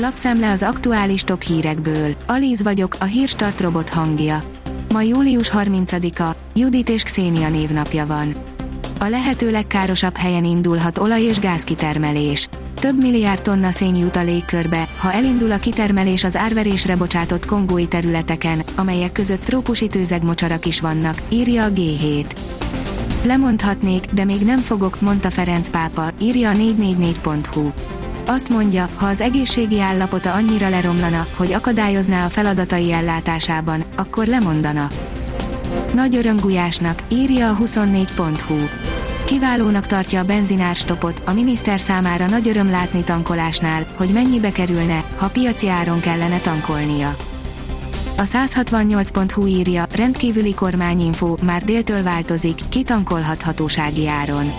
Lapszemle az aktuális top hírekből. Alíz vagyok, a hírstart robot hangja. Ma július 30-a, Judit és Xénia névnapja van. A lehető legkárosabb helyen indulhat olaj- és gázkitermelés. Több milliárd tonna szén jut a légkörbe, ha elindul a kitermelés az árverésre bocsátott kongói területeken, amelyek között trópusi tőzegmocsarak is vannak, írja a G7. Lemondhatnék, de még nem fogok, mondta Ferenc pápa, írja a 444.hu. Azt mondja, ha az egészségi állapota annyira leromlana, hogy akadályozná a feladatai ellátásában, akkor lemondana. Nagy öröm Gulyásnak, írja a 24.hu. Kiválónak tartja a benzinárstopot, a miniszter számára nagy öröm látni tankolásnál, hogy mennyibe kerülne, ha piaci áron kellene tankolnia. A 168.hu írja, rendkívüli kormányinfo, már déltől változik, kitankolhat hatósági áron.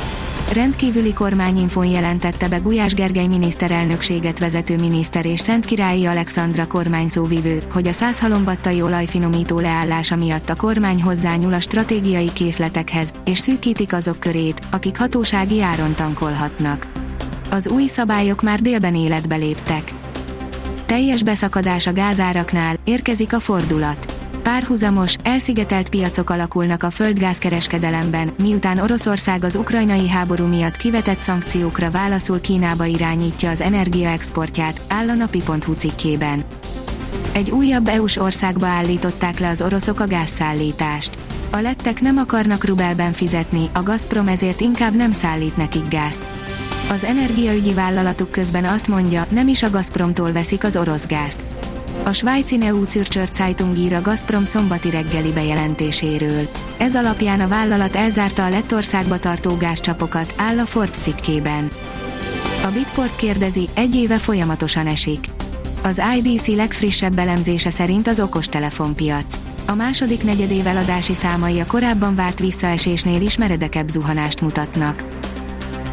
Rendkívüli kormányinfón jelentette be Gulyás Gergely miniszterelnökséget vezető miniszter és Szentkirályi Alexandra kormányszóvivő, hogy a százhalombattai olajfinomító leállása miatt a kormány hozzányúl a stratégiai készletekhez, és szűkítik azok körét, akik hatósági áron tankolhatnak. Az új szabályok már délben életbe léptek. Teljes beszakadás a gázáraknál, érkezik a fordulat Párhuzamos, elszigetelt piacok alakulnak a földgázkereskedelemben, miután Oroszország az ukrajnai háború miatt kivetett szankciókra válaszul Kínába irányítja az energiaexportját, áll a napi.hu cikkében. Egy újabb EU-s országba állították le az oroszok a gázszállítást. A lettek nem akarnak rubelben fizetni, a Gazprom ezért inkább nem szállít nekik gázt. Az energiaügyi vállalatuk közben azt mondja, nem is a Gazpromtól veszik az orosz gázt. A svájci Neu Zürcher Zeitung ír a Gazprom szombati reggeli bejelentéséről. Ez alapján a vállalat elzárta a Lettországba tartó gázcsapokat, áll a Forbes cikkében. A Bitport kérdezi, egy éve folyamatosan esik. Az IDC legfrissebb elemzése szerint az okostelefonpiac. A második negyedév eladási számai a korábban várt visszaesésnél is meredekebb zuhanást mutatnak.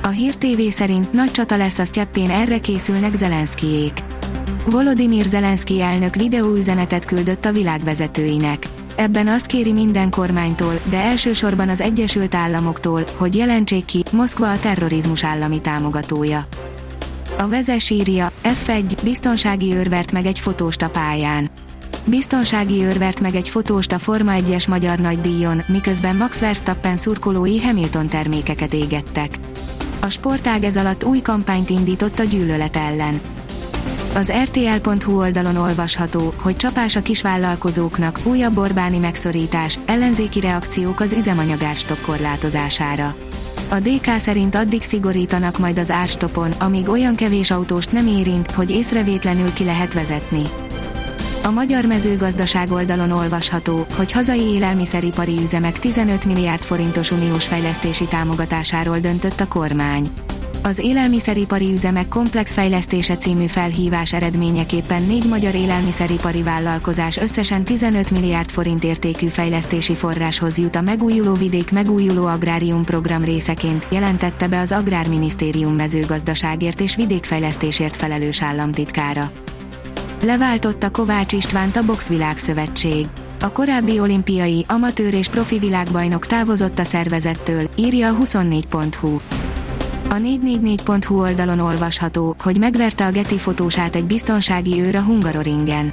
A Hír TV szerint nagy csata lesz a Sztyeppén, erre készülnek Zelenszkijék. Volodymyr Zelenszky elnök videóüzenetet küldött a világvezetőinek. Ebben azt kéri minden kormánytól, de elsősorban az Egyesült Államoktól, hogy jelentsék ki, Moszkva a terrorizmus állami támogatója. A vezes írja, F1, biztonsági őrvert meg egy fotósta pályán. Biztonsági őrvert meg egy fotósta Forma 1-es magyar nagydíjon, miközben Max Verstappen szurkolói Hamilton termékeket égettek. A sportág ez alatt új kampányt indított a gyűlölet ellen. Az rtl.hu oldalon olvasható, hogy csapás a kisvállalkozóknak, újabb Orbáni megszorítás, ellenzéki reakciók az üzemanyagárstop korlátozására. A DK szerint addig szigorítanak majd az árstopon, amíg olyan kevés autóst nem érint, hogy észrevétlenül ki lehet vezetni. A magyar mezőgazdaság oldalon olvasható, hogy hazai élelmiszeripari üzemek 15 milliárd forintos uniós fejlesztési támogatásáról döntött a kormány. Az élelmiszeripari üzemek komplex fejlesztése című felhívás eredményeképpen négy magyar élelmiszeripari vállalkozás összesen 15 milliárd forint értékű fejlesztési forráshoz jut a Megújuló Vidék Megújuló Agrárium program részeként, jelentette be az Agrárminisztérium mezőgazdaságért és vidékfejlesztésért felelős államtitkára. Leváltotta Kovács Istvánt a Boxvilágszövetség. A korábbi olimpiai, amatőr és profi világbajnok távozott a szervezettől, írja a 24.hu. A 444.hu oldalon olvasható, hogy megverte a Getty fotósát egy biztonsági őr a Hungaroringen.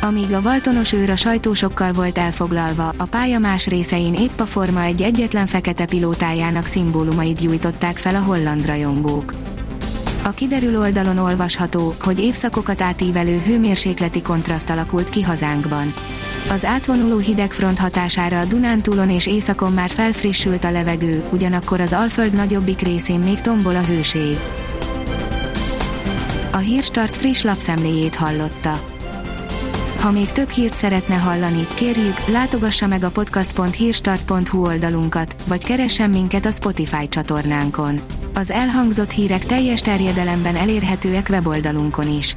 Amíg a Valtonos őr a sajtósokkal volt elfoglalva, a pálya más részein épp a Forma egy egyetlen fekete pilótájának szimbólumait gyújtották fel a holland rajongók. A kiderül oldalon olvasható, hogy évszakokat átívelő hőmérsékleti kontraszt alakult ki hazánkban. Az átvonuló hidegfront hatására a Dunántúlon és északon már felfrissült a levegő, ugyanakkor az Alföld nagyobbik részén még tombol a hőség. A Hírstart friss lapszemléjét hallotta. Ha még több hírt szeretne hallani, kérjük, látogassa meg a podcast.hírstart.hu oldalunkat, vagy keressen minket a Spotify csatornánkon. Az elhangzott hírek teljes terjedelemben elérhetőek weboldalunkon is.